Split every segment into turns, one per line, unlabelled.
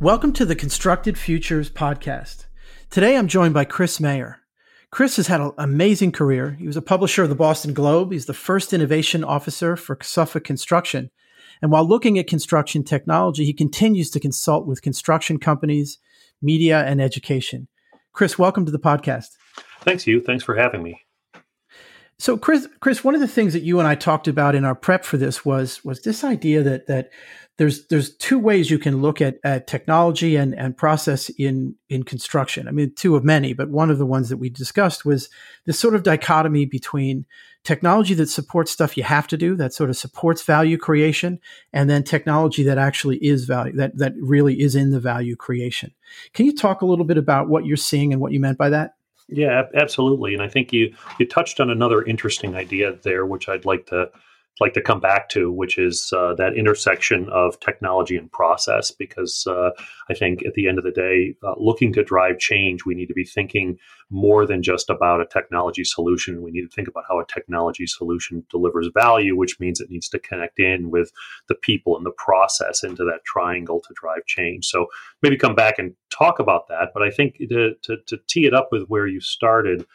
Welcome to the Constructed Futures podcast. Today I'm joined by Chris Mayer. Chris has had an amazing career. He was a publisher of the Boston Globe. He's the first innovation officer for Suffolk Construction. And while looking at construction technology, he continues to consult with construction companies, media, and education. Chris, welcome to the podcast.
Thanks, you. Thanks for having me.
So, Chris, Chris, one of the things that you and I talked about in our prep for this was was this idea that that there's there's two ways you can look at, at technology and, and process in in construction. I mean, two of many, but one of the ones that we discussed was this sort of dichotomy between technology that supports stuff you have to do, that sort of supports value creation, and then technology that actually is value, that that really is in the value creation. Can you talk a little bit about what you're seeing and what you meant by that?
Yeah, absolutely. And I think you you touched on another interesting idea there, which I'd like to like to come back to, which is uh, that intersection of technology and process. Because uh, I think at the end of the day, uh, looking to drive change, we need to be thinking more than just about a technology solution. We need to think about how a technology solution delivers value, which means it needs to connect in with the people and the process into that triangle to drive change. So maybe come back and talk about that. But I think to, to, to tee it up with where you started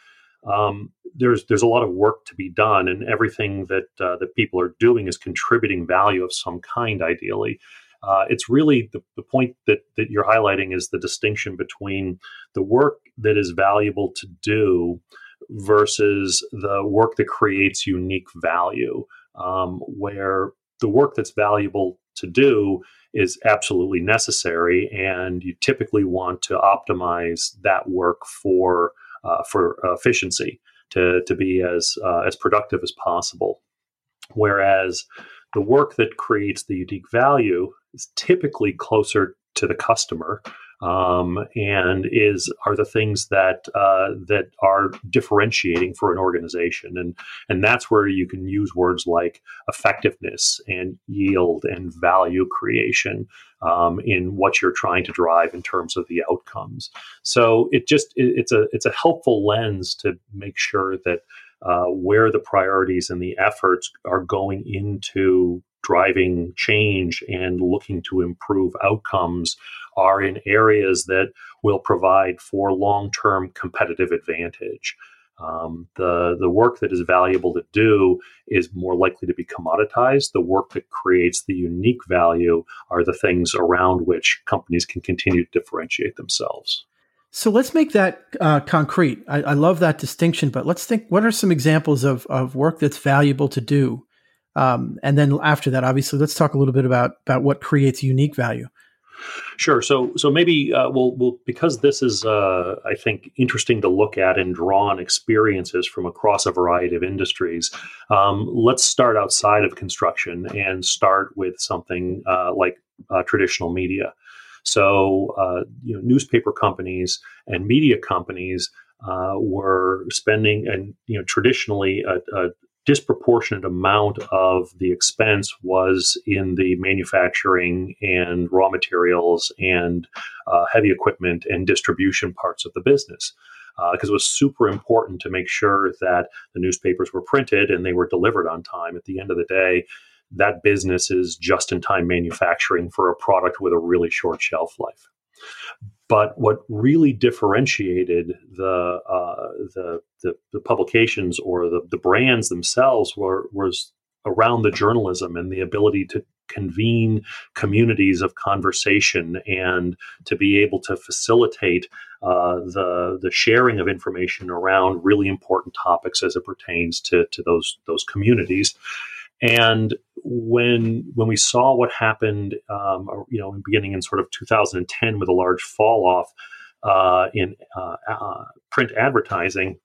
um, there's there's a lot of work to be done, and everything that uh, that people are doing is contributing value of some kind. Ideally, uh, it's really the, the point that that you're highlighting is the distinction between the work that is valuable to do versus the work that creates unique value. Um, where the work that's valuable to do is absolutely necessary, and you typically want to optimize that work for uh, for efficiency to, to be as uh, as productive as possible. Whereas the work that creates the unique value is typically closer to the customer um, and is are the things that uh, that are differentiating for an organization, and and that's where you can use words like effectiveness and yield and value creation um, in what you're trying to drive in terms of the outcomes. So it just it, it's a it's a helpful lens to make sure that uh, where the priorities and the efforts are going into driving change and looking to improve outcomes are in areas that will provide for long term competitive advantage. Um, the the work that is valuable to do is more likely to be commoditized. The work that creates the unique value are the things around which companies can continue to differentiate themselves.
So let's make that uh, concrete. I, I, love that distinction, but let's think: what are some examples of of work that's valuable to do? Um, and then after that, obviously, let's talk a little bit about about what creates unique value.
Sure. So, so maybe uh, we'll, we'll because this is, uh, I think, interesting to look at and draw on experiences from across a variety of industries. Um, let's start outside of construction and start with something uh, like uh, traditional media. So, uh, you know, newspaper companies and media companies uh, were spending, and you know, traditionally a, a, disproportionate amount of the expense was in the manufacturing and raw materials and uh, heavy equipment and distribution parts of the business because uh, it was super important to make sure that the newspapers were printed and they were delivered on time. At the end of the day, that business is just in time manufacturing for a product with a really short shelf life. But what really differentiated the, uh, the, the, the, publications or the, the brands themselves were, was around the journalism and the ability to convene communities of conversation and to be able to facilitate uh, the the sharing of information around really important topics as it pertains to to those those communities. And when when we saw what happened, um, you know, beginning in sort of 2010 with a large fall off uh, in uh, uh, print advertising,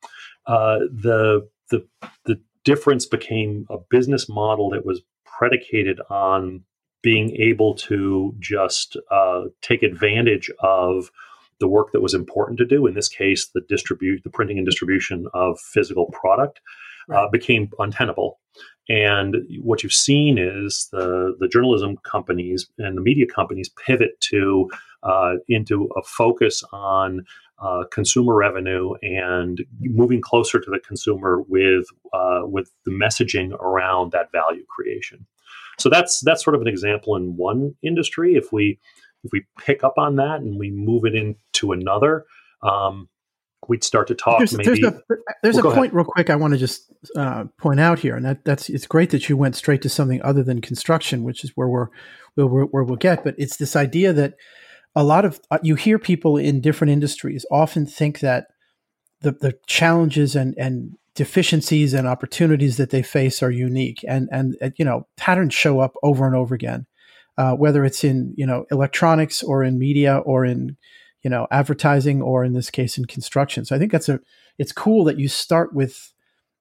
uh, the the the difference became a business model that was predicated on being able to just uh, take advantage of the work that was important to do. In this case, the distribute the printing and distribution of physical product uh, became untenable. And what you've seen is the the journalism companies and the media companies pivot to uh, into a focus on uh, consumer revenue and moving closer to the consumer with uh, with the messaging around that value creation. So that's that's sort of an example in one industry. If we if we pick up on that and we move it into another, um, we'd start to talk.
There's,
maybe,
there's a, there's
well,
a point, ahead. real quick, I want to just uh, point out here, and that that's it's great that you went straight to something other than construction, which is where we're where, we're, where we'll get. But it's this idea that a lot of uh, you hear people in different industries often think that the the challenges and and deficiencies and opportunities that they face are unique, and and uh, you know patterns show up over and over again, uh, whether it's in you know electronics or in media or in you know advertising or in this case in construction. So i think that's a it's cool that you start with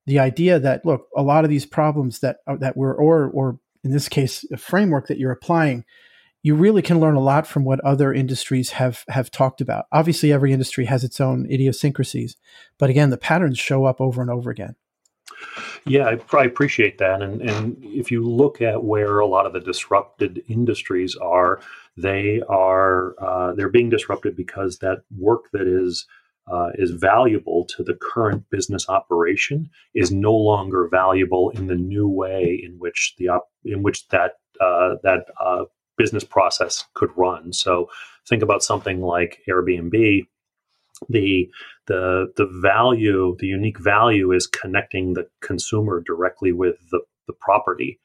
the idea that look a lot of these problems that uh, that we're or or in this case a framework that you're applying you really can learn a lot from what other industries have have talked about. Obviously every industry has its own idiosyncrasies but again the patterns show up over and over again
yeah, I, I, appreciate that. And and if you look at where a lot of the disrupted industries are, they are uh, they're being disrupted because that work that is uh, is valuable to the current business operation is no longer valuable in the new way in which the op- in which that uh, that uh, business process could run. So think about something like Airbnb the the the value, the unique value is connecting the consumer directly with the, the property.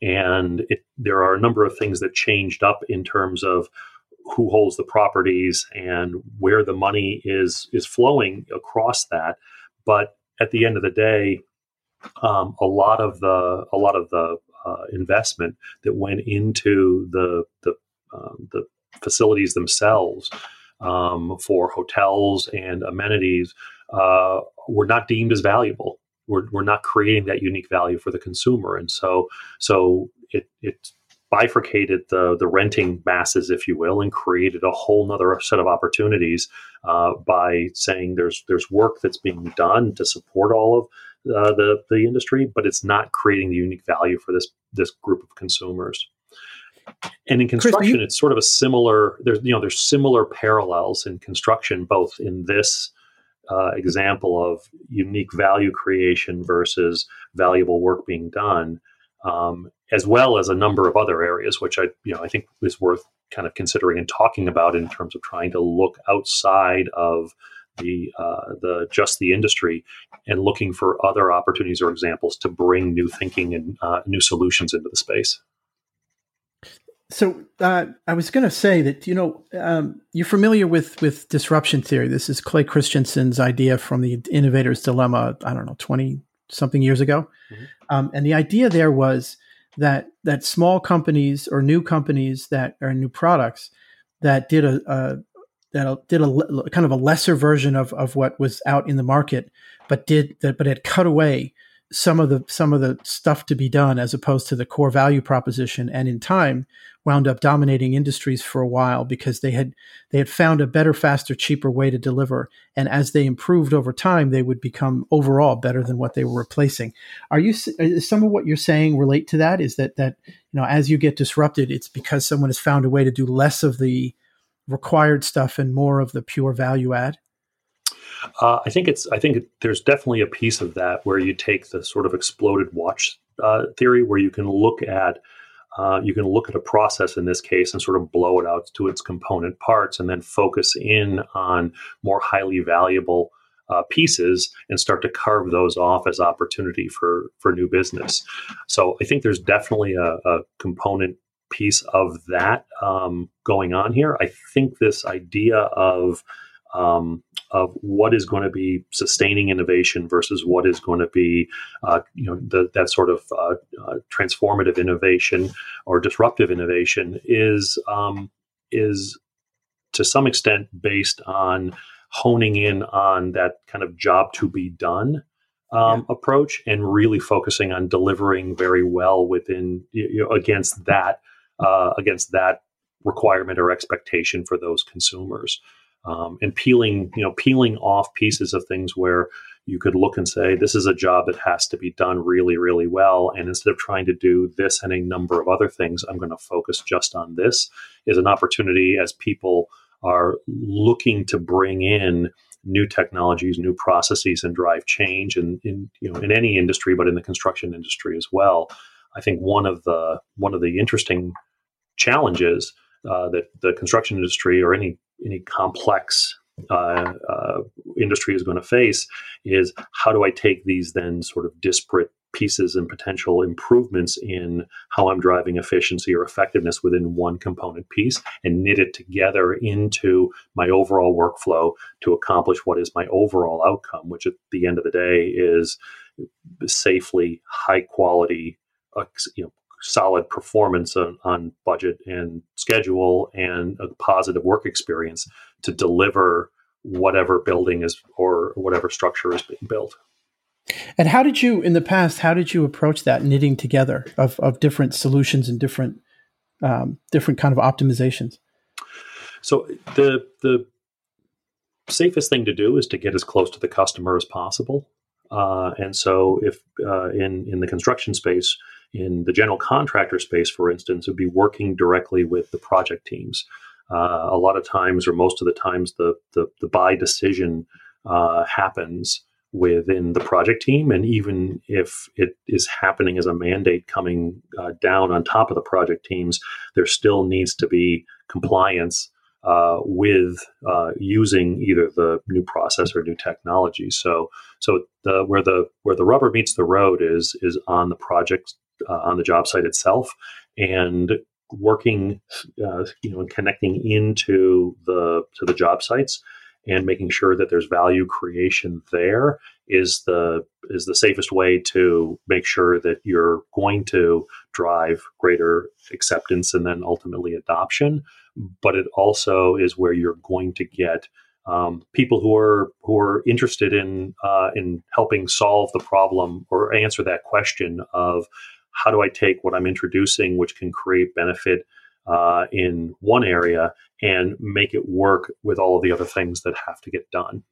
And it, there are a number of things that changed up in terms of who holds the properties and where the money is is flowing across that. But at the end of the day, um, a lot of the a lot of the uh, investment that went into the the um, the facilities themselves um, for hotels and amenities uh, were not deemed as valuable. We're, we're not creating that unique value for the consumer, and so so it it bifurcated the the renting masses, if you will, and created a whole other set of opportunities uh, by saying there's there's work that's being done to support all of uh, the the industry, but it's not creating the unique value for this this group of consumers. And in construction, Chris, it's sort of a similar. There's you know there's similar parallels in construction, both in this uh, example of unique value creation versus valuable work being done, um, as well as a number of other areas, which I you know I think is worth kind of considering and talking about in terms of trying to look outside of the uh, the just the industry and looking for other opportunities or examples to bring new thinking and uh, new solutions into the space.
So uh, I was going to say that you know um, you're familiar with with disruption theory. This is Clay Christensen's idea from the Innovator's Dilemma. I don't know, twenty something years ago, mm-hmm. um, and the idea there was that that small companies or new companies that are new products that did a, a that did a kind of a lesser version of of what was out in the market, but did that, but had cut away some of the some of the stuff to be done as opposed to the core value proposition and in time wound up dominating industries for a while because they had they had found a better faster cheaper way to deliver. And as they improved over time they would become overall better than what they were replacing. Are you uh, is some of what you're saying relate to that? Is that that you know as you get disrupted it's because someone has found a way to do less of the required stuff and more of the pure value add
uh, I think it's. I think there's definitely a piece of that where you take the sort of exploded watch uh, theory, where you can look at uh, you can look at a process in this case and sort of blow it out to its component parts, and then focus in on more highly valuable uh, pieces and start to carve those off as opportunity for for new business. So I think there's definitely a, a component piece of that um, going on here. I think this idea of um, of what is going to be sustaining innovation versus what is going to be, uh, you know, the, that sort of uh, uh, transformative innovation or disruptive innovation is um, is to some extent based on honing in on that kind of job to be done um, yeah. approach and really focusing on delivering very well within you know, against that uh, against that requirement or expectation for those consumers um, and peeling you know peeling off pieces of things where you could look and say this is a job that has to be done really really well and instead of trying to do this and a number of other things i'm going to focus just on this is an opportunity as people are looking to bring in new technologies new processes and drive change in, in you know in any industry but in the construction industry as well. I think one of the one of the interesting challenges uh, that the construction industry or any any complex uh, uh, industry is going to face is how do I take these then sort of disparate pieces and potential improvements in how I'm driving efficiency or effectiveness within one component piece and knit it together into my overall workflow to accomplish what is my overall outcome, which at the end of the day is safely, high quality, uh, you know, solid performance on, on budget and schedule and a positive work experience to deliver whatever building is or whatever structure is being built.
And how did you, in the past, how did you approach that knitting together of, of different solutions and different um, different kind of optimizations?
So the the safest thing to do is to get as close to the customer as possible. Uh, and so, if uh, in in the construction space, in the general contractor space, for instance, would be working directly with the project teams. Uh, a lot of times, or most of the times, the the, the buy decision uh, happens within the project team, and even if it is happening as a mandate coming uh, down on top of the project teams, there still needs to be compliance uh, with uh, using either the new process or new technology. So, so the, where the where the rubber meets the road is is on the project uh, on the job site itself, and working, uh, you know, and connecting into the to the job sites and making sure that there's value creation there is the is the safest way to make sure that you're going to drive greater acceptance and then ultimately adoption. But it also is where you're going to get um, people who are who are interested in uh, in helping solve the problem or answer that question of how do I take what I'm introducing, which can create benefit uh, in one area, and make it work with all of the other things that have to get done.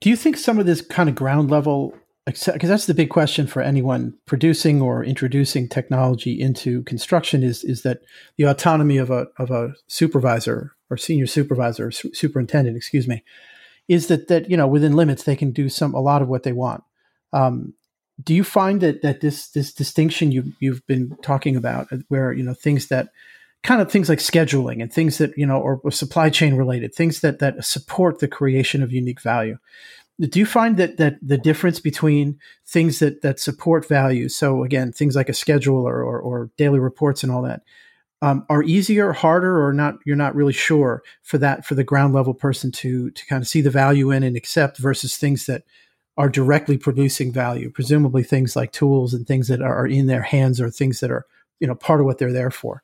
Do you think some of this kind of ground level, because that's the big question for anyone producing or introducing technology into construction, is is that the autonomy of a of a supervisor or senior supervisor, or su- superintendent, excuse me, is that that you know within limits they can do some a lot of what they want. Um, do you find that that this this distinction you you've been talking about, uh, where you know things that kind of things like scheduling and things that you know or, or, supply chain related things that that support the creation of unique value do you find that that the difference between things that that support value so again things like a schedule or, or, or daily reports and all that um, are easier harder or not you're not really sure for that for the ground level person to to kind of see the value in and accept versus things that are directly producing value presumably things like tools and things that are in their hands or things that are you know part of what they're there for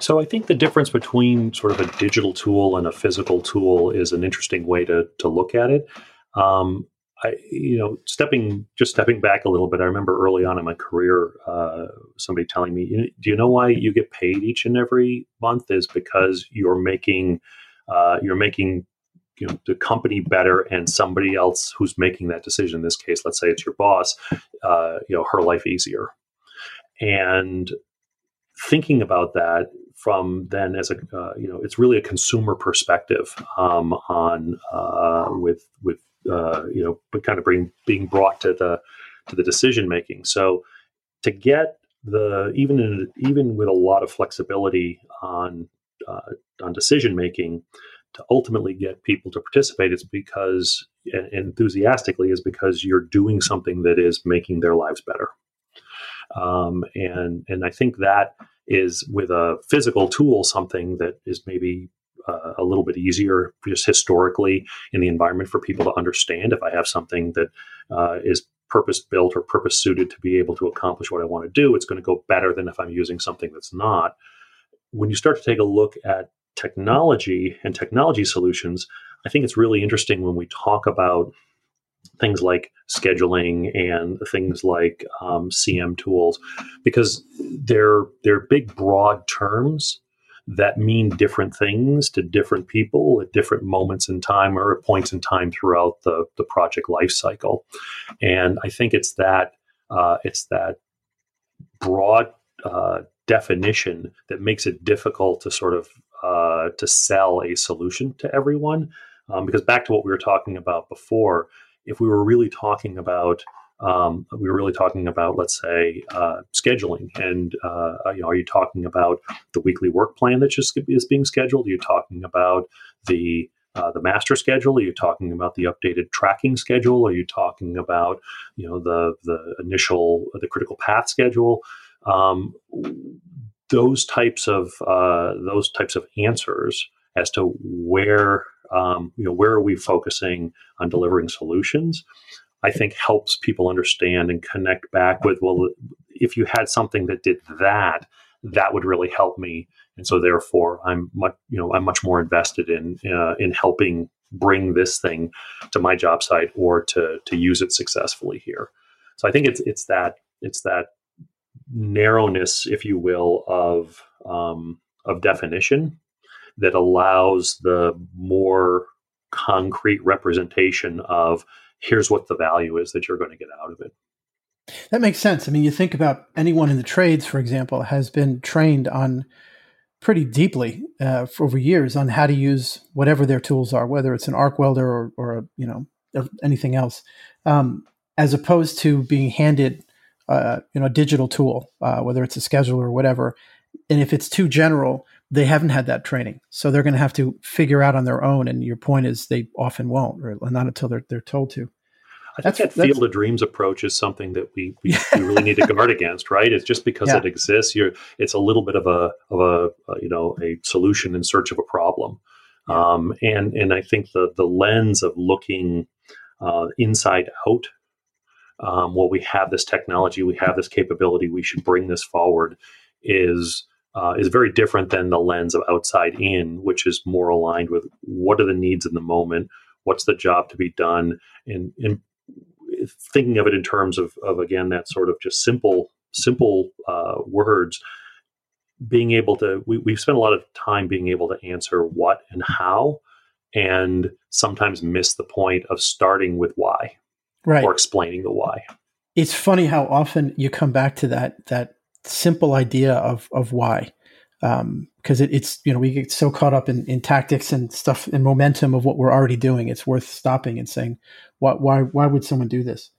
so I think the difference between sort of a digital tool and a physical tool is an interesting way to to look at it. Um, I, you know, stepping just stepping back a little bit. I remember early on in my career, uh, somebody telling me, "Do you know why you get paid each and every month? Is because you're making uh, you're making you know the company better and somebody else who's making that decision. In this case, let's say it's your boss, uh, you know, her life easier." And thinking about that from then as a uh, you know it's really a consumer perspective um, on uh, with with uh, you know but kind of bring being brought to the to the decision making so to get the even in, even with a lot of flexibility on uh, on decision making to ultimately get people to participate it's because enthusiastically is because you're doing something that is making their lives better um, and and I think that is with a physical tool something that is maybe uh, a little bit easier just historically in the environment for people to understand. If I have something that uh, is purpose built or purpose suited to be able to accomplish what I want to do, it's going to go better than if I'm using something that's not. When you start to take a look at technology and technology solutions, I think it's really interesting when we talk about things like scheduling and things like um, CM tools, because they're they're big broad terms that mean different things to different people at different moments in time or at points in time throughout the, the project life cycle. And I think it's that uh, it's that broad uh, definition that makes it difficult to sort of uh, to sell a solution to everyone. Um, because back to what we were talking about before, if we were really talking about um, we were really talking about, let's say, uh, scheduling. And uh, you know, are you talking about the weekly work plan that just is being scheduled? Are you talking about the uh, the master schedule? Are you talking about the updated tracking schedule? Are you talking about you know the the initial the critical path schedule? Um, those types of uh, those types of answers as to where um, you know where are we focusing on delivering solutions I think helps people understand and connect back with, well, if you had something that did that, that would really help me. And so therefore I'm much, you know, I'm much more invested in, uh, in helping bring this thing to my job site or to, to use it successfully here. So I think it's, it's that, it's that narrowness, if you will, of, um, of definition that allows the more concrete representation of here's what the value is that you're going to get out of it.
That makes sense. I mean, you think about anyone in the trades, for example, has been trained on pretty deeply uh, for over years on how to use whatever their tools are, whether it's an arc welder or, or a, you know anything else, um, as opposed to being handed uh, you know a digital tool, uh, whether it's a scheduler or whatever. And if it's too general, they haven't had that training, so they're going to have to figure out on their own. And your point is, they often won't, or not until they're they're told to.
I think that's, that field of dreams approach is something that we, we, we really need to guard against, right? It's just because yeah. it exists, you're it's a little bit of a of a, a you know a solution in search of a problem, um, and and I think the the lens of looking uh, inside out. Um, well, we have this technology, we have this capability, we should bring this forward. Is uh, is very different than the lens of outside in, which is more aligned with what are the needs in the moment, what's the job to be done, and, and thinking of it in terms of, of again that sort of just simple simple uh, words. Being able to, we, we've spent a lot of time being able to answer what and how, and sometimes miss the point of starting with why,
right,
or explaining the why.
It's funny how often you come back to that that simple idea of of why because um, it, it's you know we get so caught up in, in tactics and stuff and momentum of what we're already doing it's worth stopping and saying why why why would someone do this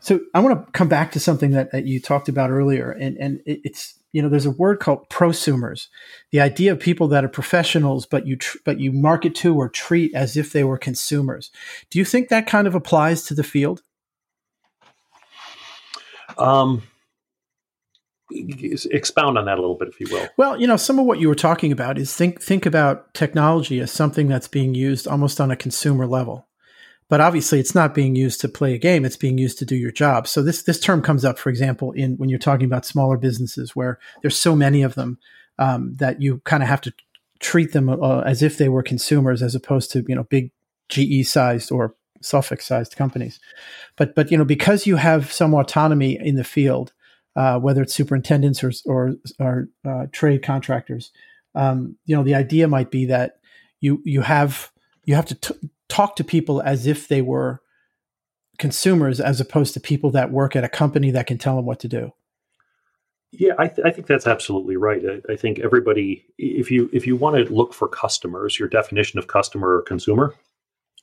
so i want to come back to something that, that you talked about earlier and and it, it's you know there's a word called prosumers the idea of people that are professionals but you tr- but you market to or treat as if they were consumers. Do you think that kind of applies to the field?
Um expound on that a little bit if you will.
Well you know some of what you were talking about is think think about technology as something that's being used almost on a consumer level but obviously it's not being used to play a game it's being used to do your job so this this term comes up for example in when you're talking about smaller businesses where there's so many of them um, that you kind of have to treat them uh, as if they were consumers as opposed to you know big ge sized or Suffolk sized companies but but you know because you have some autonomy in the field uh, whether it's superintendents or or, or uh, trade contractors. Um, you know, the idea might be that you you have you have to t- talk to people as if they were consumers, as opposed to people that work at a company that can tell them what to do.
Yeah, I, th- I think that's absolutely right. I, I, think everybody, if you if you want to look for customers, your definition of customer or consumer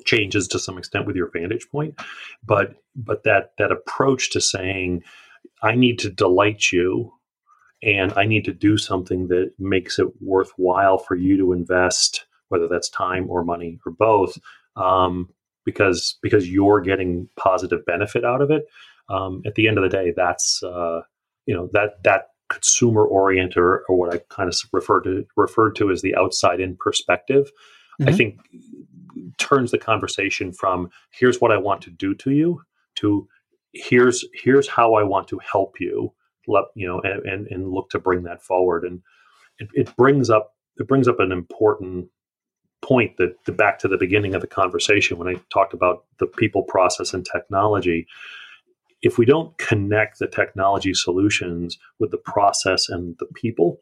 changes to some extent with your vantage point, but but that that approach to saying I need to delight you and I need to do something that makes it worthwhile for you to invest, whether that's time or money or both, um, because because you're getting positive benefit out of it. Um, at the end of the day, that's uh, you know that that consumer oriented or, or, what I kind of refer to referred to as the outside in perspective. Mm-hmm. I think turns the conversation from here's what I want to do to you to here's here's how I want to help you, let, you know, and, and, and look to bring that forward. And it, it brings up it brings up an important point that the, back to the beginning of the conversation when I talked about the people, process, and technology if we don't connect the technology solutions with the process and the people,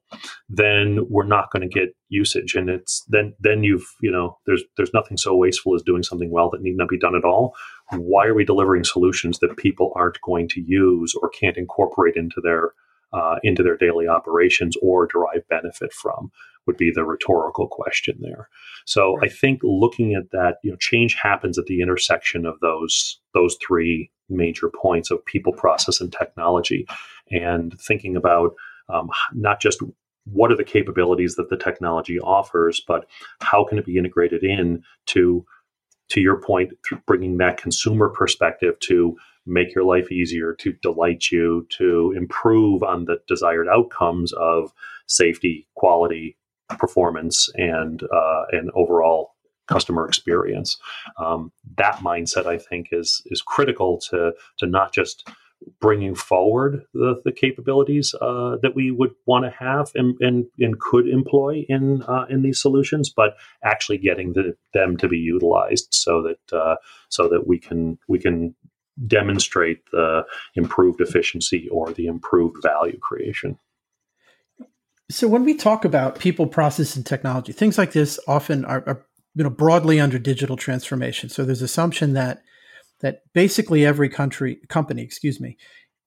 then we're not going to get usage. And it's then then you've you know there's there's nothing so wasteful as doing something well that need not be done at all. Why are we delivering solutions that people aren't going to use or can't incorporate into their uh, into their daily operations or derive benefit from would be the rhetorical question there. So right. I think looking at that, you know, change happens at the intersection of those those three major points of people, process, and technology, and thinking about um, not just what are the capabilities that the technology offers, but how can it be integrated in to, to your point, bringing that consumer perspective to make your life easier, to delight you, to improve on the desired outcomes of safety, quality, performance, and uh, and overall customer experience. Um, that mindset, I think, is is critical to to not just bringing forward the, the capabilities uh, that we would want to have and, and, and could employ in uh, in these solutions, but actually getting the, them to be utilized so that uh, so that we can we can demonstrate the improved efficiency or the improved value creation.
So when we talk about people, process, and technology, things like this often are, are you know broadly under digital transformation. So there's assumption that that basically every country company, excuse me,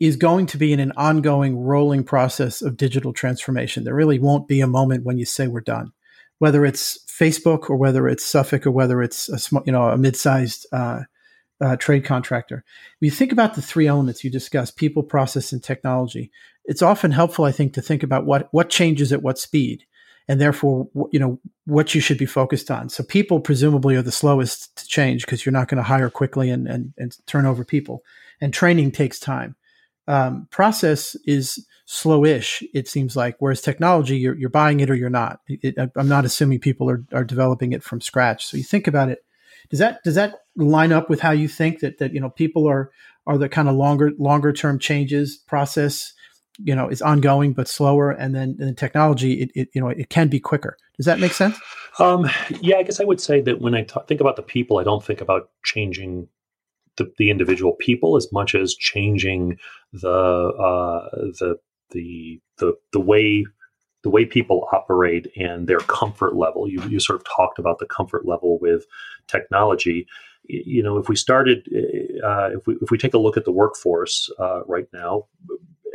is going to be in an ongoing rolling process of digital transformation. There really won't be a moment when you say we're done, whether it's Facebook or whether it's Suffolk or whether it's a small, you know, a mid-sized uh, uh, trade contractor. When you think about the three elements you discussed, people, process, and technology, it's often helpful, I think, to think about what what changes at what speed and therefore you know what you should be focused on. So people presumably are the slowest to change because you're not going to hire quickly and, and, and turn over people. And training takes time. Um, process is slowish it seems like whereas technology you're, you're buying it or you're not. It, i'm not assuming people are, are developing it from scratch. So you think about it. Does that does that line up with how you think that that you know people are are the kind of longer longer term changes process you know is ongoing but slower and then in technology it, it, you know it can be quicker does that make sense
um, yeah i guess i would say that when i think about the people i don't think about changing the, the individual people as much as changing the uh, the the the the way the way people operate and their comfort level. You, you sort of talked about the comfort level with technology. You know, if we started, uh, if we if we take a look at the workforce uh, right now,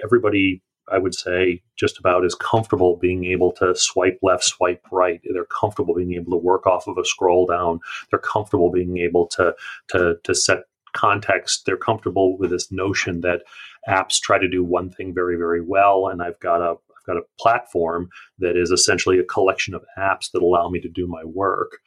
everybody I would say just about is comfortable being able to swipe left, swipe right. They're comfortable being able to work off of a scroll down. They're comfortable being able to to to set context. They're comfortable with this notion that apps try to do one thing very, very well, and I've got a I've got a platform that is essentially a collection of apps that allow me to do my work.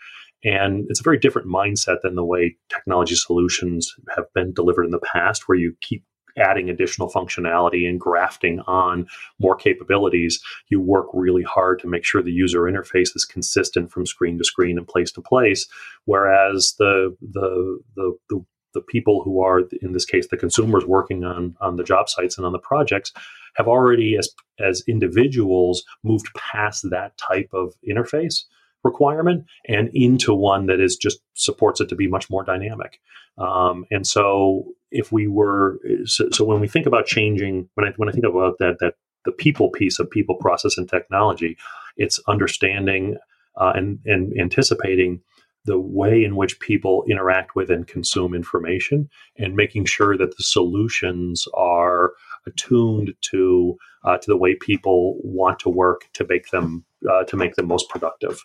And it's a very different mindset than the way technology solutions have been delivered in the past, where you keep adding additional functionality and grafting on more capabilities, you work really hard to make sure the user interface is consistent from screen to screen and place to place. Whereas the the the, the the people who are in this case the consumers working on on the job sites and on the projects have already as as individuals moved past that type of interface requirement and into one that is just supports it to be much more dynamic. Um, and so if we were so, so, when we think about changing when I when I think about that that the people piece of people process and technology, it's understanding uh, and and anticipating the way in which people interact with and consume information and making sure that the solutions are attuned to uh, to the way people want to work to make them uh, to make them most productive.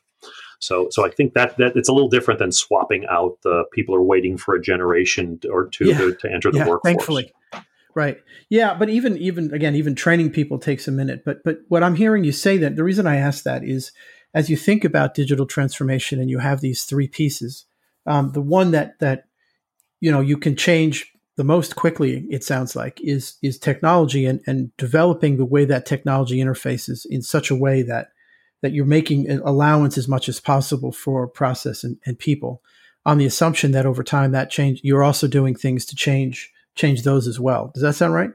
So, so I think that that it's a little different than swapping out the people are waiting for a generation or two yeah. to, to, enter the yeah, workforce.
Thankfully, right? Yeah, but even even again, even training people takes a minute. But but what I'm hearing you say that the reason I ask that is, as you think about digital transformation and you have these three pieces, um, the one that that you know you can change the most quickly it sounds like is is technology and and developing the way that technology interfaces in such a way that that you're making an allowance as much as possible for process and, and people on the assumption that over time that change you're also doing things to change change those as well. Does that sound right?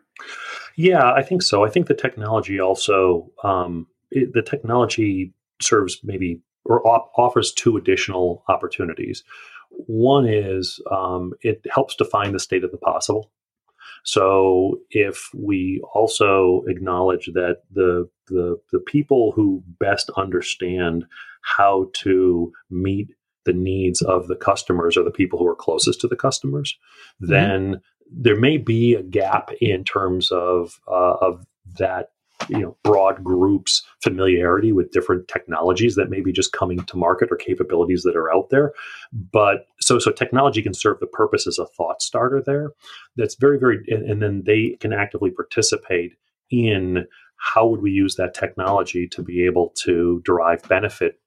Yeah i think so. I think the technology also um, it, the technology serves maybe or op- offers two additional opportunities one is um, it helps define the state of the possible so if we also acknowledge that the, the, the people who best understand how to meet the needs of the customers are the people who are closest to the customers, mm-hmm. then there may be a gap in terms of uh, of that you know broad groups familiarity with different technologies that may be just coming to market or capabilities that are out there. But so so technology can serve the purpose as a thought starter there. That's very very and, and then they can actively participate in how would we use that technology to be able to derive benefit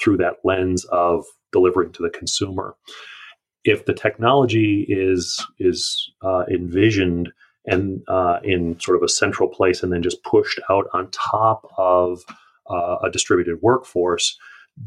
through that lens of delivering to the consumer. If the technology is is uh, envisioned and uh, in sort of a central place and then just pushed out on top of uh, a distributed workforce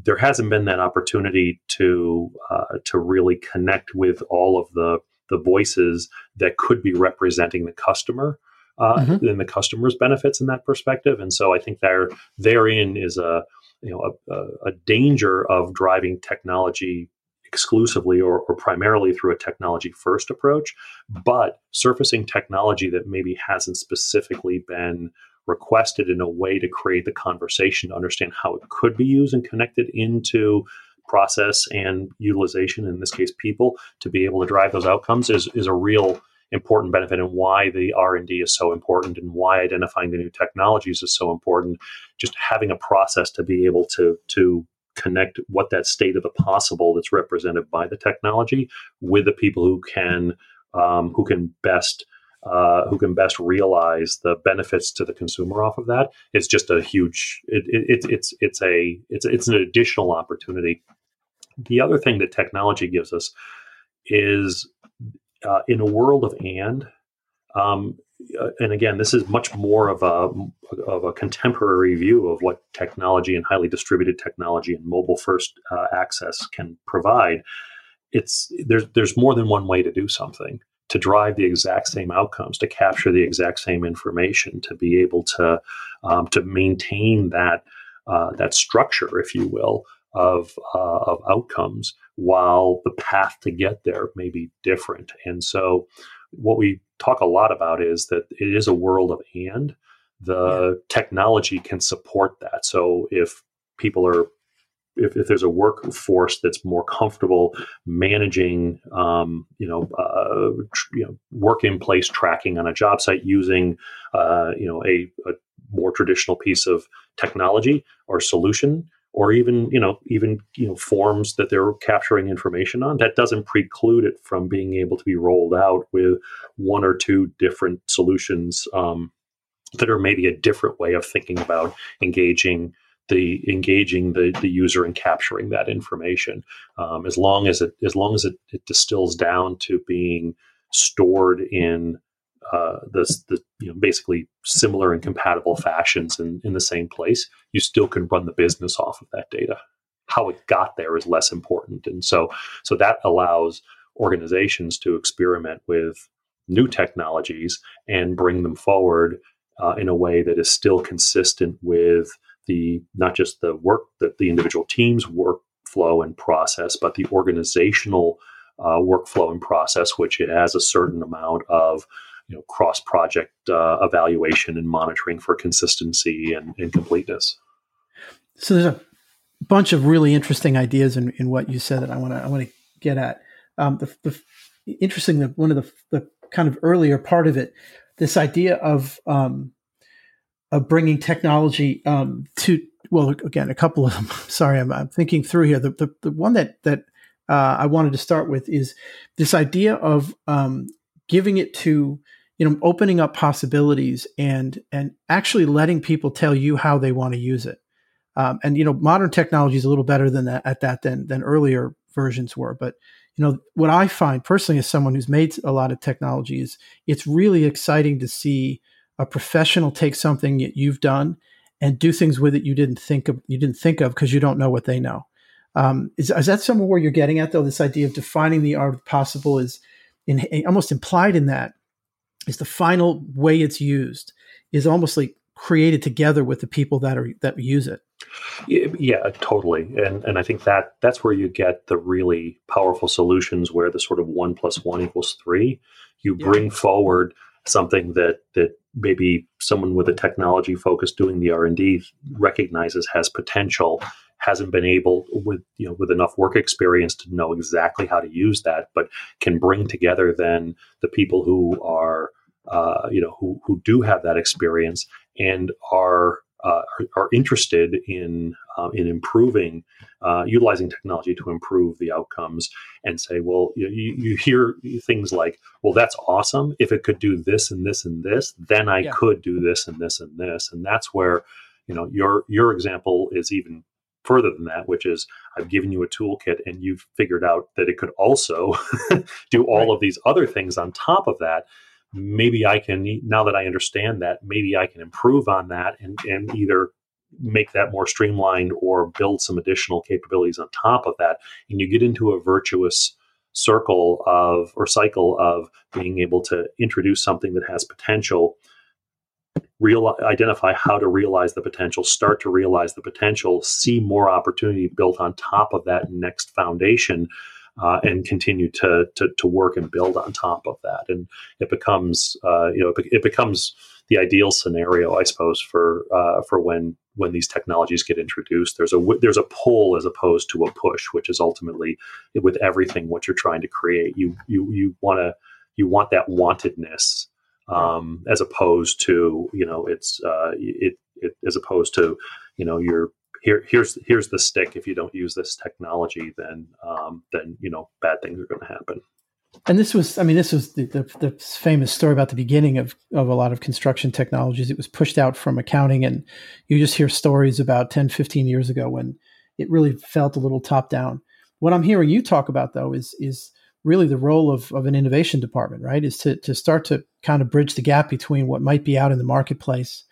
there hasn't been that opportunity to uh, to really connect with all of the the voices that could be representing the customer uh, mm-hmm. and the customer's benefits in that perspective and so I think there therein is a you know a, a danger of driving technology exclusively or, or primarily through a technology first approach, but surfacing technology that maybe hasn't specifically been requested in a way to create the conversation to understand how it could be used and connected into process and utilization in this case people to be able to drive those outcomes is, is a real important benefit and why the r&d is so important and why identifying the new technologies is so important. Just having a process to be able to to connect what that state of the possible that's represented by the technology with the people who can um, who can best uh, who can best realize the benefits to the consumer off of that. It's just a huge it, it, it's it's a it's it's an additional opportunity. The other thing that technology gives us is uh, in a world of and um, and again, this is much more of a of a contemporary view of what technology and highly distributed technology and mobile first uh, access can provide. It's there's there's more than one way to do something to drive the exact same outcomes, to capture the exact same information, to be able to um, to maintain that uh, that structure, if you will, of uh, of outcomes, while the path to get there may be different. And so, what we talk a lot about is that it is a world of and the yeah. technology can support that. So if people are if, if there's a workforce that's more comfortable managing, um, you know, uh, tr- you know, work in place tracking on a job site using, uh, you know, a, a, more traditional piece of technology or solution, or even you know even you know forms that they're capturing information on that doesn't preclude it from being able to be rolled out with one or two different solutions um, that are maybe a different way of thinking about engaging the engaging the, the user and capturing that information. Um, as long as it as long as it, it distills down to being stored in uh, the, the you know basically similar and compatible fashions in, in the same place, you still can run the business off of that data. How it got there is less important, and so so that allows organizations to experiment with new technologies and bring them forward uh, in a way that is still consistent with the not just the work that the individual teams workflow and process, but the organizational uh, workflow and process, which it has a certain amount of you know cross project uh, evaluation and monitoring for consistency and, and, completeness.
So there's a bunch of really interesting ideas in, in what you said that I want to I want to get at. Um, the, the interesting that one of the the kind of earlier part of it, this idea of um, of bringing technology um, to well again a couple of them. Sorry, I'm, I'm thinking through here. The the, the one that that uh, I wanted to start with is this idea of um, giving it to you know opening up possibilities and and actually letting people tell you how they want to use it. Um, and you know modern technology is a little better than that at that than than earlier versions were but you know what i find personally as someone who's made a lot of technology is it's really exciting to see a professional take something that you've done and do things with it you didn't think of you didn't think of because you don't know what they know. Um, is, is that somewhere where you're getting at though this idea of defining the art of possible is in, almost implied in that is the final way it's used is almost like created together with the people that are that use it.
Yeah, totally. And and I think that that's where you get the really powerful solutions where the sort of one plus one equals three. You bring yeah. forward something that that maybe someone with a technology focus doing the R and D recognizes has potential, hasn't been able with you know with enough work experience to know exactly how to use that, but can bring together then the people who are uh, you know who who do have that experience and are uh, are, are, interested in uh, in improving, uh, utilizing technology to improve the outcomes, and say, well, you, you, hear things like, well, that's awesome. If it could do this and this and this, then I yeah. could do this and this and this, and that's where, you know, your your example is even further than that, which is I've given you a toolkit and you've figured out that it could also do all right. of these other things on top of that maybe I can now that I understand that, maybe I can improve on that and, and either make that more streamlined or build some additional capabilities on top of that. And you get into a virtuous circle of or cycle of being able to introduce something that has potential real identify how to realize the potential start to realize the potential see more opportunity built on top of that next foundation uh, and continue to, to, to work and build on top of that. And it becomes uh, you know it, it, becomes the ideal scenario, I suppose, for uh, for when when these technologies get introduced. There's a there's a pull as opposed to a push, which is ultimately with everything what you're trying to create. You you you want to you want that wantedness um, as opposed to you know it's uh, it, it as opposed to you know you're here here's here's the stick. If you don't use this technology then um, then you know bad things are going to happen.
And this was i mean this was the, the, the, famous story about the beginning of, of a lot of construction technologies. It was pushed out from accounting and you just hear stories about 10 15 years ago when it really felt a little top down. What i'm hearing you talk about though is is really the role of, of an innovation department right is to, to start to kind of bridge the gap between what might be out in the marketplace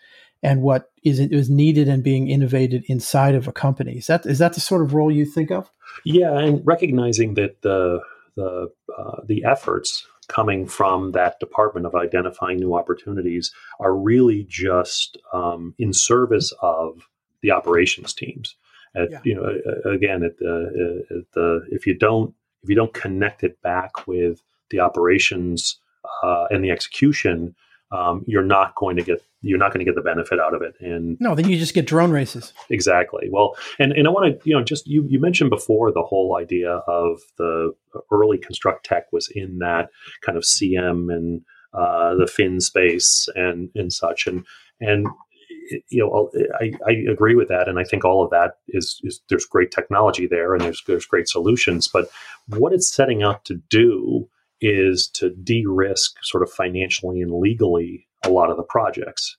and what is is needed and being innovated inside of a company. Is that is that the sort of role you think of?
Yeah, and recognizing that the the uh, the efforts coming from that department of identifying new opportunities are really just um, in service of the operations teams. At, yeah. You know, again, at the, at the if you don't if you don't connect it back with the operations uh, and the execution, um, you're not going to get you're not going to get the benefit out of it. And
no, then you just get drone races.
Exactly. Well, and and I want to you know just you you mentioned before the whole idea of the early construct tech was in that kind of CM and uh, the fin space and and such and and you know I, I agree with that and I think all of that is is there's great technology there and there's there's great solutions but what it's setting up to do is to de-risk sort of financially and legally a lot of the projects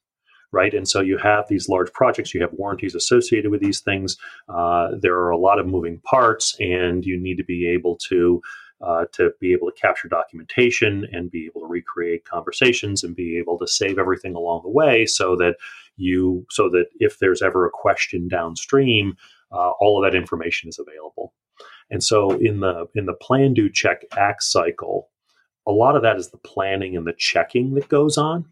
right? And so you have these large projects you have warranties associated with these things uh, there are a lot of moving parts and you need to be able to uh, to be able to capture documentation and be able to recreate conversations and be able to save everything along the way so that you so that if there's ever a question downstream uh, all of that information is available and so in the in the plan do check act cycle a lot of that is the planning and the checking that goes on.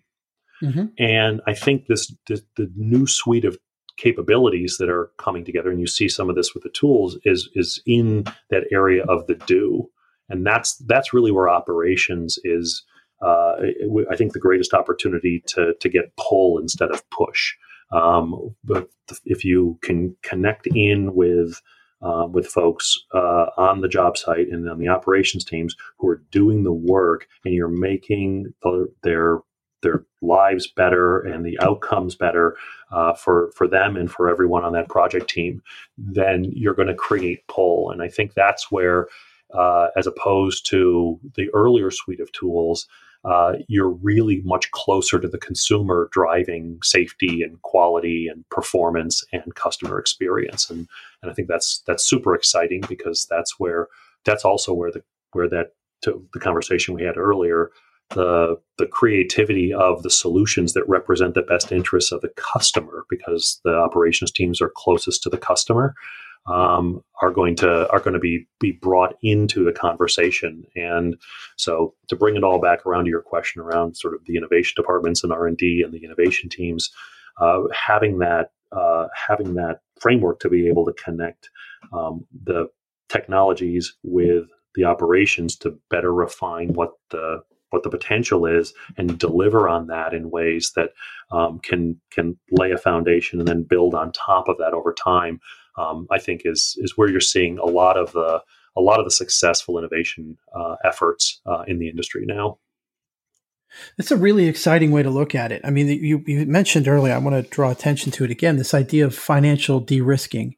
Mm-hmm. And I think this, this, the new suite of capabilities that are coming together, and you see some of this with the tools, is is in that area of the do, and that's that's really where operations is. Uh, I think the greatest opportunity to to get pull instead of push. Um, but if you can connect in with uh, with folks uh, on the job site and on the operations teams who are doing the work, and you're making the, their their lives better and the outcomes better uh, for for them and for everyone on that project team, then you're going to create pull. And I think that's where, uh, as opposed to the earlier suite of tools, uh, you're really much closer to the consumer driving safety and quality and performance and customer experience. And, and I think that's that's super exciting because that's where that's also where the where that the conversation we had earlier the the creativity of the solutions that represent the best interests of the customer because the operations teams are closest to the customer um, are going to are going to be be brought into the conversation. And so to bring it all back around to your question around sort of the innovation departments and R and D and the innovation teams, uh, having that uh, having that framework to be able to connect um, the technologies with the operations to better refine what the what the potential is and deliver on that in ways that um, can can lay a foundation and then build on top of that over time um, I think is is where you're seeing a lot of the a lot of the successful innovation uh, efforts uh, in the industry now.
It's a really exciting way to look at it. I mean, you, you mentioned earlier, I want to draw attention to it again, this idea of financial de-risking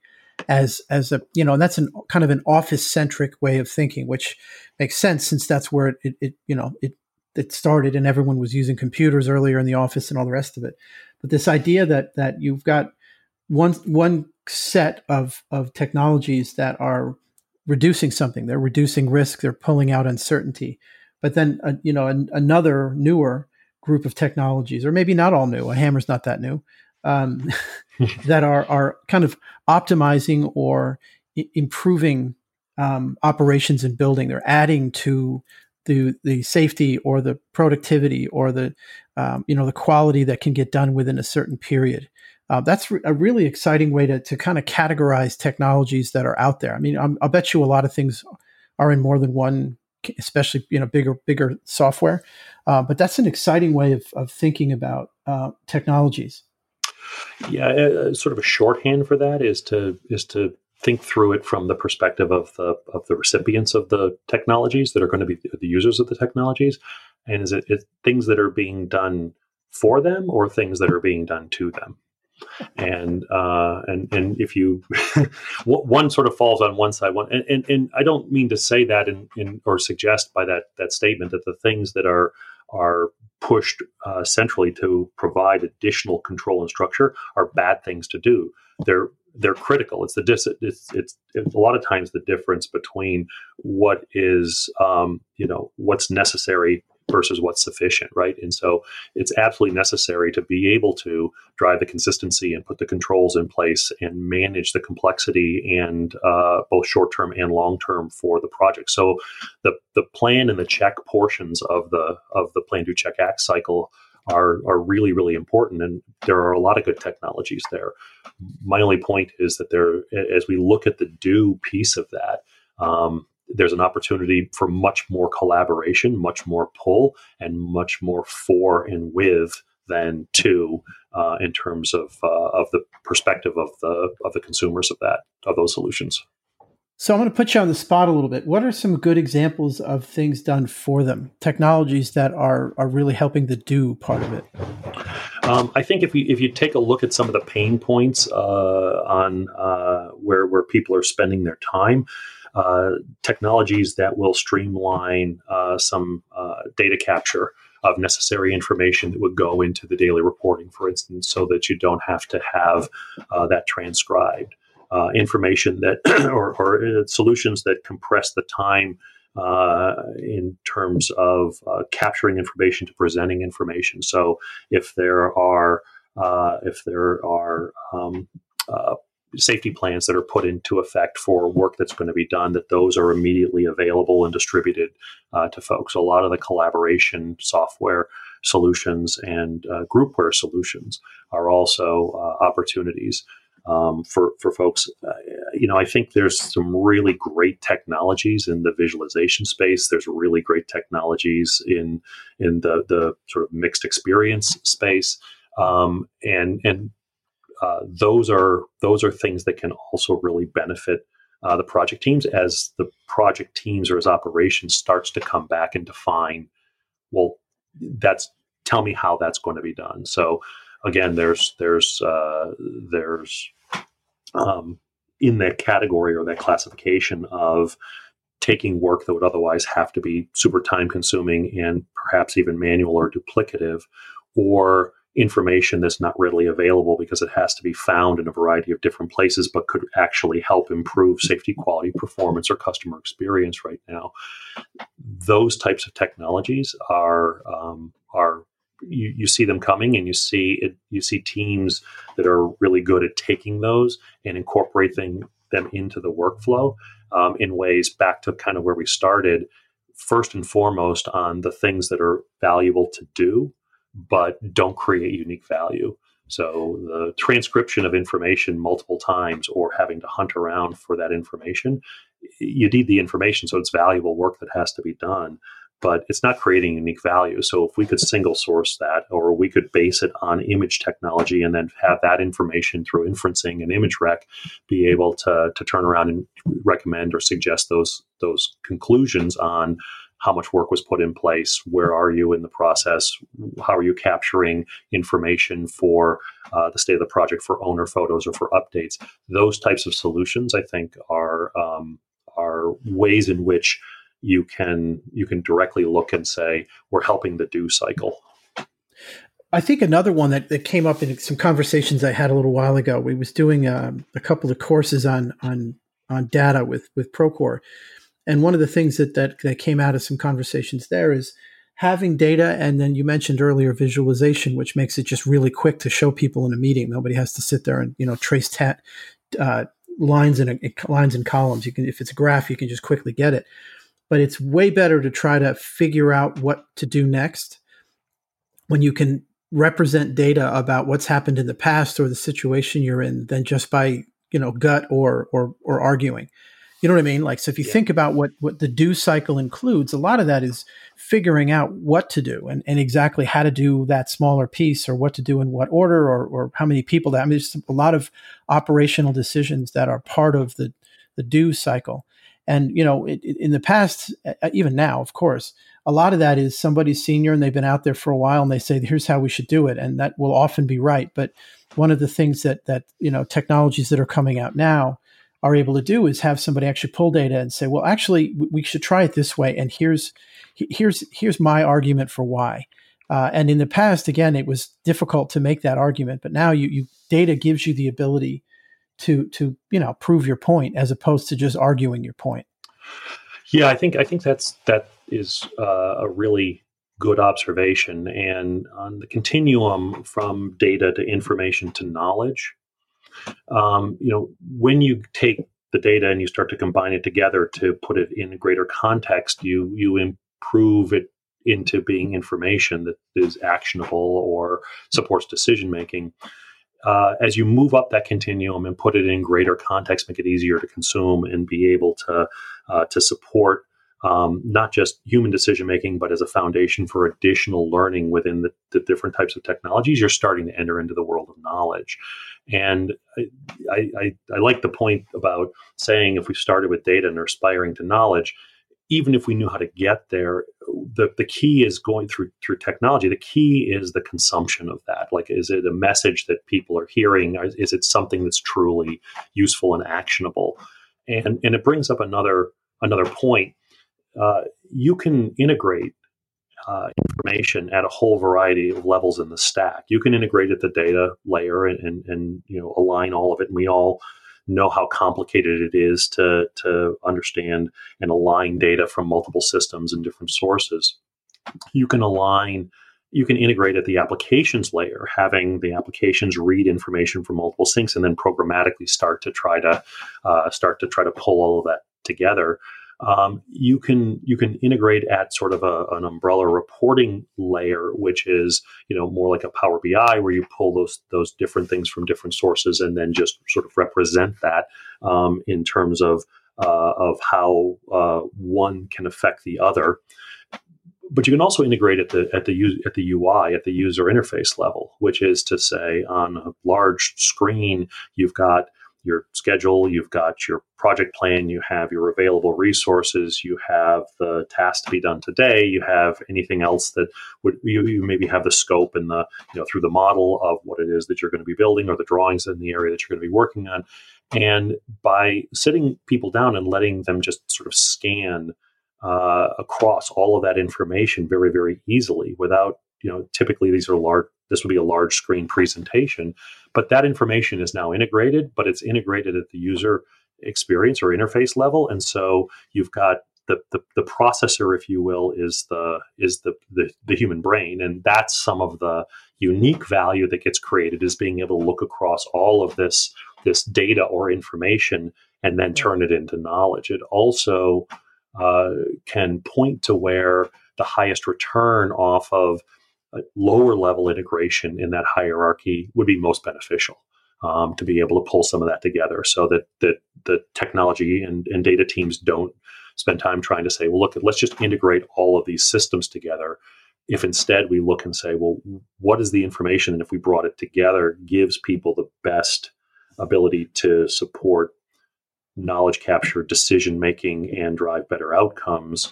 as, as a, you know, and that's an kind of an office centric way of thinking, which makes sense since that's where it, it, it, you know, it, it started and everyone was using computers earlier in the office and all the rest of it. But this idea that, that you've got one, one set of, of technologies that are reducing something, they're reducing risk, they're pulling out uncertainty but then uh, you know an, another newer group of technologies, or maybe not all new. A hammer's not that new. Um, that are are kind of optimizing or I- improving um, operations and building. They're adding to the the safety or the productivity or the um, you know the quality that can get done within a certain period. Uh, that's re- a really exciting way to to kind of categorize technologies that are out there. I mean, I'm, I'll bet you a lot of things are in more than one especially you know bigger bigger software. Uh, but that's an exciting way of, of thinking about uh, technologies.
Yeah, sort of a shorthand for that is to is to think through it from the perspective of the of the recipients of the technologies that are going to be the users of the technologies, and is it, it things that are being done for them or things that are being done to them? And uh, and and if you one sort of falls on one side, one and, and, and I don't mean to say that in, in or suggest by that that statement that the things that are are pushed uh, centrally to provide additional control and structure are bad things to do. They're they're critical. It's the dis- it's, it's, it's a lot of times the difference between what is um, you know what's necessary versus what's sufficient, right? And so it's absolutely necessary to be able to drive the consistency and put the controls in place and manage the complexity and uh, both short term and long term for the project. So the the plan and the check portions of the of the plan do check act cycle are are really really important and there are a lot of good technologies there my only point is that there as we look at the do piece of that um, there's an opportunity for much more collaboration, much more pull, and much more for and with than to uh, in terms of uh, of the perspective of the of the consumers of that of those solutions.
So I'm going to put you on the spot a little bit. What are some good examples of things done for them? Technologies that are are really helping the do part of it.
Um, I think if you if you take a look at some of the pain points uh, on uh, where where people are spending their time, technologies that will streamline uh, some uh, data capture of necessary information that would go into the daily reporting, for instance, so that you don't have to have uh, that transcribed. Uh, information that, or, or, solutions that compress the time in terms of capturing information to presenting information. So, if there are if there are um, uh, safety plans that are put into effect for work that's going to be done, that those are immediately available and distributed uh, to folks. A lot of the collaboration software solutions and uh, groupware solutions are also uh, opportunities um, for for folks. Uh, you know, I think there's some really great technologies in the visualization space. There's really great technologies in in the the sort of mixed experience space. Um, and and uh, those are those are things that can also really benefit uh, the project teams as the project teams or as operations starts to come back and define well that's tell me how that's going to be done. So again there's there's uh, there's um, in that category or that classification of taking work that would otherwise have to be super time consuming and perhaps even manual or duplicative or information that's not readily available because it has to be found in a variety of different places, but could actually help improve safety, quality, performance, or customer experience right now. Those types of technologies are um, are you, you see them coming, and you see it, you see teams that are really good at taking those and incorporating them into the workflow um, in ways back to kind of where we started. First and foremost, on the things that are valuable to do but don't create unique value. So the transcription of information multiple times or having to hunt around for that information, you need the information. So it's valuable work that has to be done, but it's not creating unique value. So if we could single source that or we could base it on image technology and then have that information through inferencing and image rec be able to, to turn around and recommend or suggest those, those conclusions on how much work was put in place, where are you in the process, how are you capturing information for uh, the state of the project for owner photos or for updates. Those types of solutions, I think, are um, are ways in which you can you can directly look and say we're helping the do cycle.
I think another one that, that came up in some conversations I had a little while ago. We was doing um, a couple of courses on on on data with with Procore, and one of the things that, that that came out of some conversations there is having data, and then you mentioned earlier visualization, which makes it just really quick to show people in a meeting. Nobody has to sit there and you know trace tat uh, lines and lines and columns. You can if it's a graph, you can just quickly get it. But it's way better to try to figure out what to do next when you can represent data about what's happened in the past or the situation you're in than just by you know gut or or or arguing you know what i mean? Like so if you yeah. think about what what the do cycle includes a lot of that is figuring out what to do and, and exactly how to do that smaller piece or what to do in what order or or how many people that i mean there's a lot of operational decisions that are part of the the do cycle. And you know it, it, in the past even now of course a lot of that is somebody's senior and they've been out there for a while and they say here's how we should do it and that will often be right. But one of the things that that you know technologies that are coming out now are able to do is have somebody actually pull data and say well actually we should try it this way and here's here's here's my argument for why uh, and in the past again it was difficult to make that argument but now you, you data gives you the ability to to you know prove your point as opposed to just arguing your point
yeah i think i think that's that is uh, a really good observation. And on the continuum from data to information to knowledge, um, you know, when you take the data and you start to combine it together to put it in greater context, you you improve it into being information that is actionable or supports decision making. Uh, as you move up that continuum and put it in greater context, make it easier to consume and be able to uh, to support um, not just human decision making, but as a foundation for additional learning within the, the, different types of technologies, you're starting to enter into the world of knowledge. And I, I, I like the point about saying if we started with data and are aspiring to knowledge, even if we knew how to get there, the, the key is going through through technology. The key is the consumption of that. Like, is it a message that people are hearing? Is it something that's truly useful and actionable? And and it brings up another another point uh, you can integrate uh, information at a whole variety of levels in the stack. You can integrate at the data layer and, and, and, you know align all of it. And we all know how complicated it is to to understand and align data from multiple systems and different sources. You can align. You can integrate at the applications layer, having the applications read information from multiple sinks, and then programmatically start to try to uh, start to try to pull all of that together um, you can you can integrate at sort of a, an umbrella reporting layer, which is you know more like a Power BI, where you pull those those different things from different sources and then just sort of represent that um, in terms of uh, of how uh, one can affect the other. But you can also integrate at the at the at the UI at the user interface level, which is to say, on a large screen, you've got your schedule, you've got your project plan, you have your available resources, you have the task to be done today, you have anything else that would you, you maybe have the scope and the you know through the model of what it is that you're going to be building or the drawings in the area that you're going to be working on. And by sitting people down and letting them just sort of scan uh, across all of that information very, very easily without, you know, typically these are large, this would be a large screen presentation but that information is now integrated, but it's integrated at the user experience or interface level. And so you've got the, the, the processor, if you will, is the is the, the the human brain, and that's some of the unique value that gets created is being able to look across all of this this data or information and then turn it into knowledge. It also uh, can point to where the highest return off of lower level integration in that hierarchy would be most beneficial um, to be able to pull some of that together so that, that the technology and, and data teams don't spend time trying to say, well, look, let's just integrate all of these systems together. If instead we look and say, well, what is the information? And if we brought it together, gives people the best ability to support knowledge capture, decision making, and drive better outcomes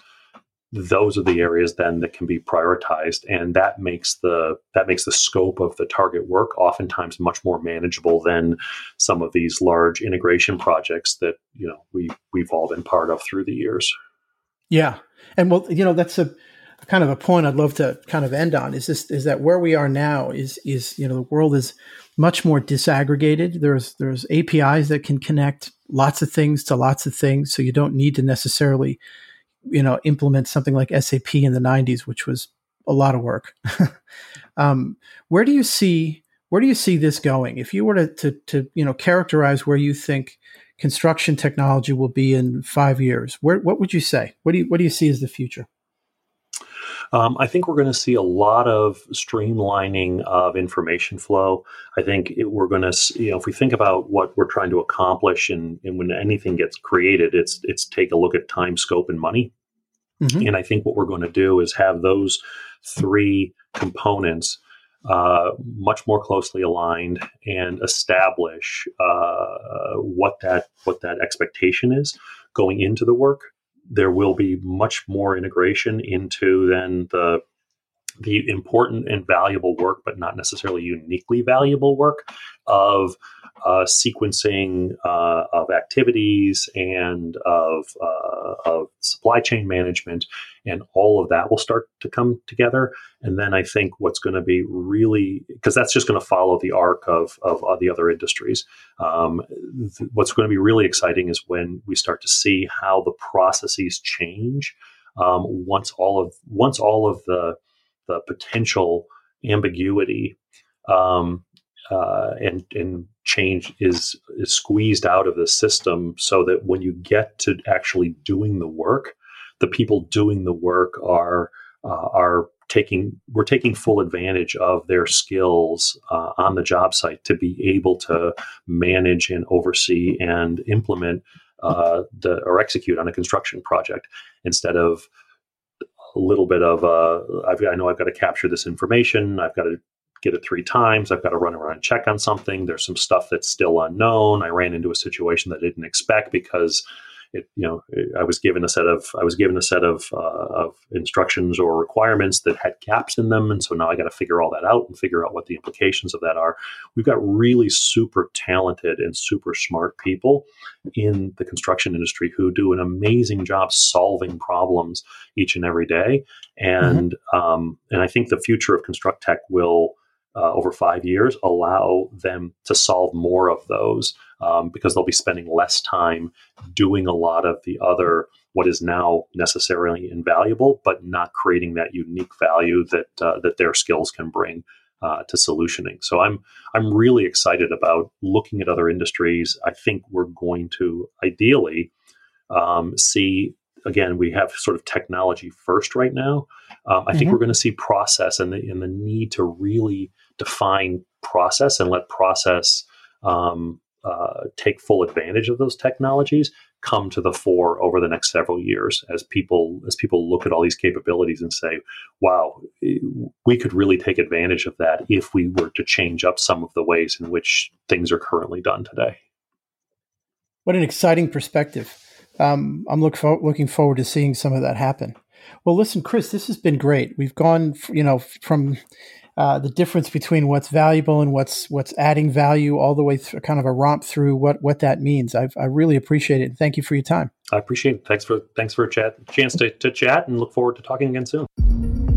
those are the areas then that can be prioritized and that makes the that makes the scope of the target work oftentimes much more manageable than some of these large integration projects that you know we we've all been part of through the years.
Yeah. And well you know that's a kind of a point I'd love to kind of end on is this is that where we are now is is you know the world is much more disaggregated. There's there's APIs that can connect lots of things to lots of things. So you don't need to necessarily you know implement something like SAP in the 90s, which was a lot of work. um, where do you see where do you see this going? If you were to, to, to you know characterize where you think construction technology will be in five years, where what would you say? What do you what do you see as the future?
Um, I think we're going to see a lot of streamlining of information flow. I think it, we're going to, you know, if we think about what we're trying to accomplish, and, and when anything gets created, it's it's take a look at time, scope, and money. Mm-hmm. And I think what we're going to do is have those three components uh, much more closely aligned and establish uh, what that what that expectation is going into the work there will be much more integration into then the the important and valuable work, but not necessarily uniquely valuable work of uh, sequencing uh, of activities and of, uh, of supply chain management, and all of that will start to come together. And then I think what's going to be really because that's just going to follow the arc of of the other industries. Um, th- what's going to be really exciting is when we start to see how the processes change um, once all of once all of the the potential ambiguity um, uh, and and change is is squeezed out of the system so that when you get to actually doing the work, the people doing the work are uh, are taking we're taking full advantage of their skills uh, on the job site to be able to manage and oversee and implement uh, the or execute on a construction project instead of a little bit of uh, i know I've got to capture this information. I've got to get it three times. I've got to run around and check on something. There's some stuff that's still unknown. I ran into a situation that I didn't expect because it, you know, I was given a set of I was given a set of uh, of instructions or requirements that had gaps in them, and so now I got to figure all that out and figure out what the implications of that are. We've got really super talented and super smart people in the construction industry who do an amazing job solving problems each and every day, and mm-hmm. um, and I think the future of construct tech will uh, over five years allow them to solve more of those um, because they'll be spending less time doing a lot of the other what is now necessarily invaluable, but not creating that unique value that uh, that their skills can bring uh, to solutioning. So I'm I'm really excited about looking at other industries. I think we're going to ideally um, see again we have sort of technology first right now. Um, I mm-hmm. think we're going to see process and the and the need to really define process and let process um, uh, take full advantage of those technologies come to the fore over the next several years as people as people look at all these capabilities and say wow we could really take advantage of that if we were to change up some of the ways in which things are currently done today
what an exciting perspective um, i'm look for, looking forward to seeing some of that happen well listen chris this has been great we've gone you know from uh, the difference between what's valuable and what's what's adding value, all the way through, kind of a romp through what what that means. I've, I really appreciate it. Thank you for your time.
I appreciate it. Thanks for thanks for a chat chance to, to chat and look forward to talking again soon.